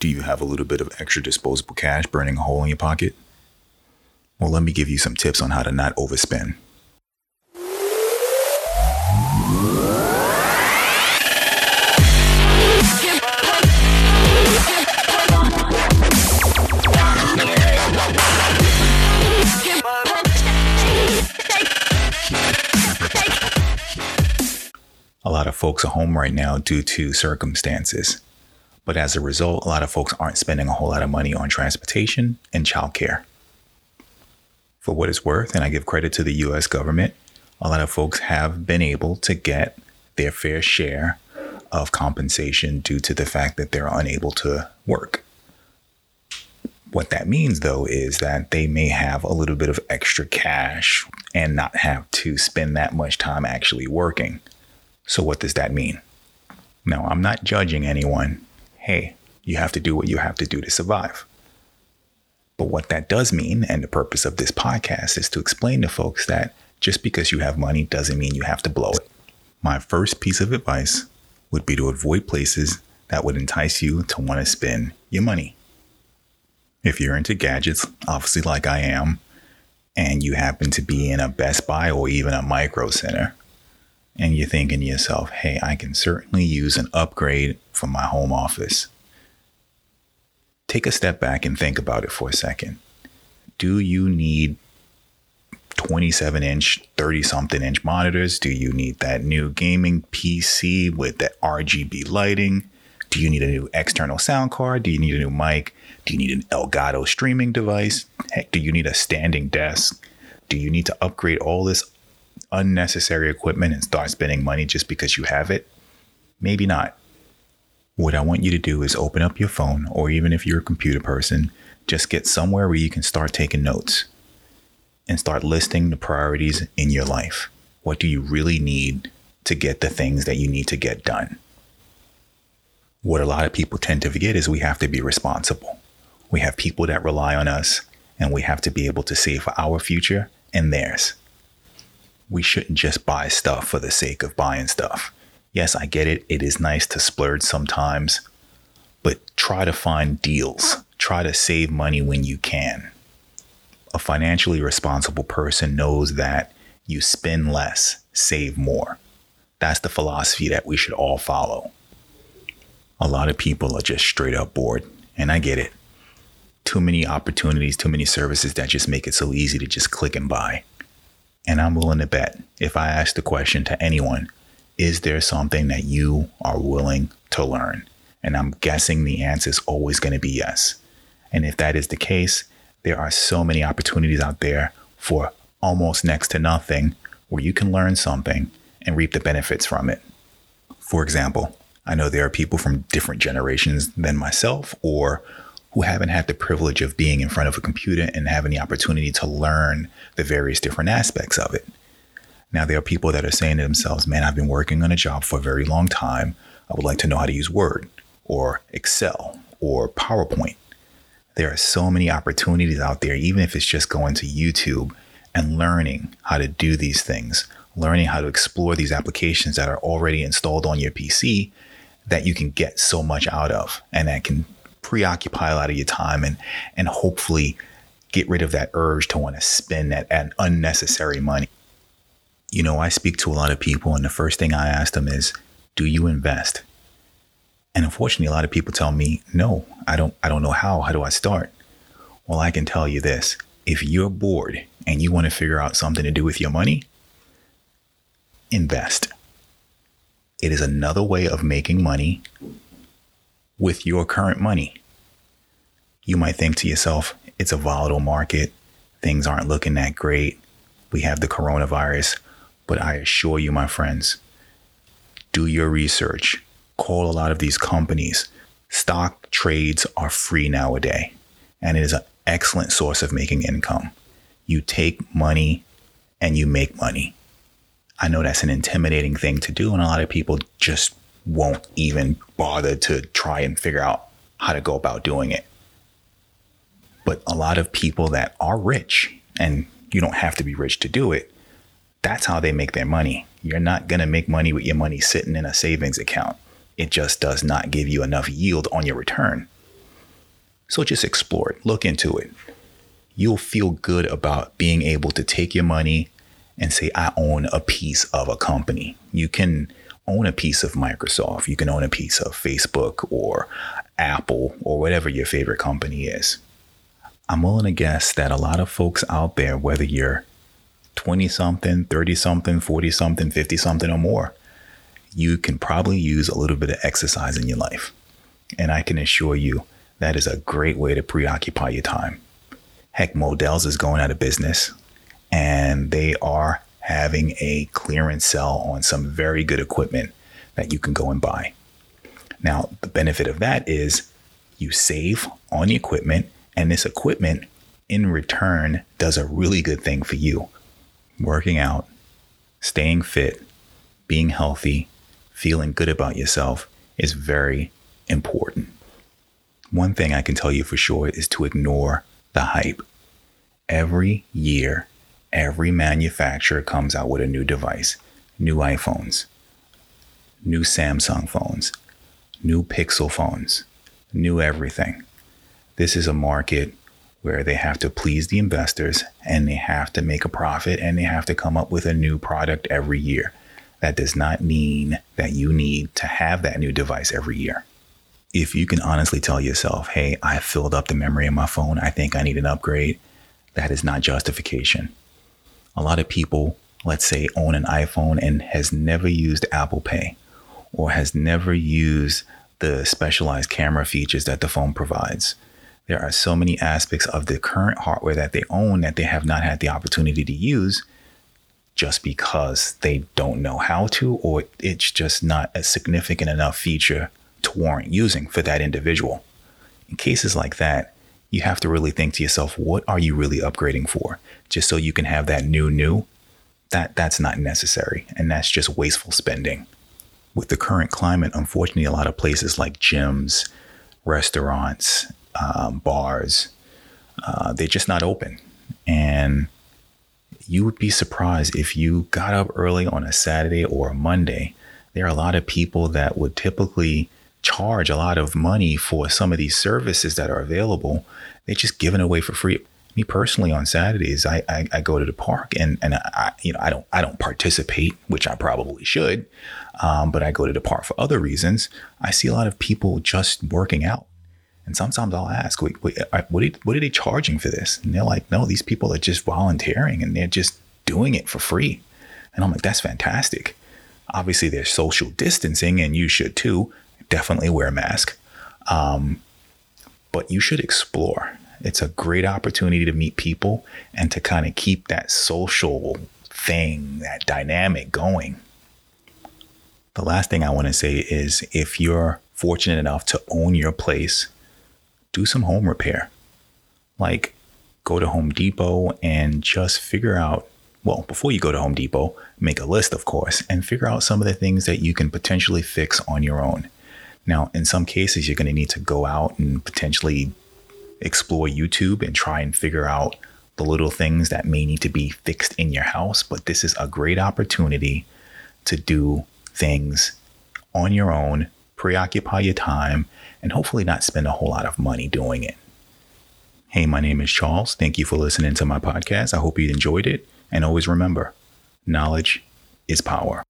Do you have a little bit of extra disposable cash burning a hole in your pocket? Well, let me give you some tips on how to not overspend. A lot of folks are home right now due to circumstances. But as a result, a lot of folks aren't spending a whole lot of money on transportation and childcare. For what it's worth, and I give credit to the US government, a lot of folks have been able to get their fair share of compensation due to the fact that they're unable to work. What that means, though, is that they may have a little bit of extra cash and not have to spend that much time actually working. So, what does that mean? Now, I'm not judging anyone. Hey, you have to do what you have to do to survive. But what that does mean, and the purpose of this podcast, is to explain to folks that just because you have money doesn't mean you have to blow it. My first piece of advice would be to avoid places that would entice you to want to spend your money. If you're into gadgets, obviously, like I am, and you happen to be in a Best Buy or even a Micro Center, and you're thinking to yourself, hey, I can certainly use an upgrade for my home office. Take a step back and think about it for a second. Do you need 27 inch, 30 something inch monitors? Do you need that new gaming PC with that RGB lighting? Do you need a new external sound card? Do you need a new mic? Do you need an Elgato streaming device? Heck, do you need a standing desk? Do you need to upgrade all this unnecessary equipment and start spending money just because you have it? Maybe not. What I want you to do is open up your phone, or even if you're a computer person, just get somewhere where you can start taking notes and start listing the priorities in your life. What do you really need to get the things that you need to get done? What a lot of people tend to forget is we have to be responsible. We have people that rely on us, and we have to be able to save for our future and theirs. We shouldn't just buy stuff for the sake of buying stuff. Yes, I get it. It is nice to splurge sometimes, but try to find deals. Try to save money when you can. A financially responsible person knows that you spend less, save more. That's the philosophy that we should all follow. A lot of people are just straight up bored, and I get it. Too many opportunities, too many services that just make it so easy to just click and buy. And I'm willing to bet if I ask the question to anyone, is there something that you are willing to learn? And I'm guessing the answer is always going to be yes. And if that is the case, there are so many opportunities out there for almost next to nothing where you can learn something and reap the benefits from it. For example, I know there are people from different generations than myself or who haven't had the privilege of being in front of a computer and having the opportunity to learn the various different aspects of it. Now, there are people that are saying to themselves, man, I've been working on a job for a very long time. I would like to know how to use Word or Excel or PowerPoint. There are so many opportunities out there, even if it's just going to YouTube and learning how to do these things, learning how to explore these applications that are already installed on your PC that you can get so much out of and that can preoccupy a lot of your time and and hopefully get rid of that urge to want to spend that, that unnecessary money you know, I speak to a lot of people, and the first thing I ask them is, "Do you invest?" And unfortunately, a lot of people tell me, "No, I don't. I don't know how. How do I start?" Well, I can tell you this: if you're bored and you want to figure out something to do with your money, invest. It is another way of making money with your current money. You might think to yourself, it's a volatile market. Things aren't looking that great. We have the coronavirus. But I assure you, my friends, do your research. Call a lot of these companies. Stock trades are free nowadays, and it is an excellent source of making income. You take money and you make money. I know that's an intimidating thing to do, and a lot of people just won't even bother to try and figure out how to go about doing it. But a lot of people that are rich, and you don't have to be rich to do it, that's how they make their money. You're not going to make money with your money sitting in a savings account. It just does not give you enough yield on your return. So just explore it, look into it. You'll feel good about being able to take your money and say, I own a piece of a company. You can own a piece of Microsoft, you can own a piece of Facebook or Apple or whatever your favorite company is. I'm willing to guess that a lot of folks out there, whether you're 20 something, 30 something, 40 something, 50 something, or more, you can probably use a little bit of exercise in your life. And I can assure you that is a great way to preoccupy your time. Heck, Modell's is going out of business and they are having a clearance sale on some very good equipment that you can go and buy. Now, the benefit of that is you save on the equipment, and this equipment in return does a really good thing for you. Working out, staying fit, being healthy, feeling good about yourself is very important. One thing I can tell you for sure is to ignore the hype. Every year, every manufacturer comes out with a new device new iPhones, new Samsung phones, new Pixel phones, new everything. This is a market where they have to please the investors and they have to make a profit and they have to come up with a new product every year. That does not mean that you need to have that new device every year. If you can honestly tell yourself, hey, I filled up the memory in my phone, I think I need an upgrade, that is not justification. A lot of people, let's say, own an iPhone and has never used Apple Pay or has never used the specialized camera features that the phone provides. There are so many aspects of the current hardware that they own that they have not had the opportunity to use just because they don't know how to, or it's just not a significant enough feature to warrant using for that individual. In cases like that, you have to really think to yourself, what are you really upgrading for? Just so you can have that new new? That that's not necessary, and that's just wasteful spending with the current climate, unfortunately, a lot of places like gyms, restaurants, um, bars, uh, they're just not open. And you would be surprised if you got up early on a Saturday or a Monday. There are a lot of people that would typically charge a lot of money for some of these services that are available. They're just given away for free me personally on Saturdays, I, I, I, go to the park and, and I, you know, I don't, I don't participate, which I probably should. Um, but I go to the park for other reasons. I see a lot of people just working out. And sometimes I'll ask, wait, wait, uh, what, are, what are they charging for this? And they're like, no, these people are just volunteering and they're just doing it for free. And I'm like, that's fantastic. Obviously, there's social distancing and you should too. Definitely wear a mask. Um, but you should explore it's a great opportunity to meet people and to kind of keep that social thing, that dynamic going. The last thing I want to say is if you're fortunate enough to own your place, do some home repair. Like go to Home Depot and just figure out, well, before you go to Home Depot, make a list, of course, and figure out some of the things that you can potentially fix on your own. Now, in some cases, you're going to need to go out and potentially explore YouTube and try and figure out the little things that may need to be fixed in your house. But this is a great opportunity to do things on your own, preoccupy your time, and hopefully not spend a whole lot of money doing it. Hey, my name is Charles. Thank you for listening to my podcast. I hope you enjoyed it. And always remember knowledge is power.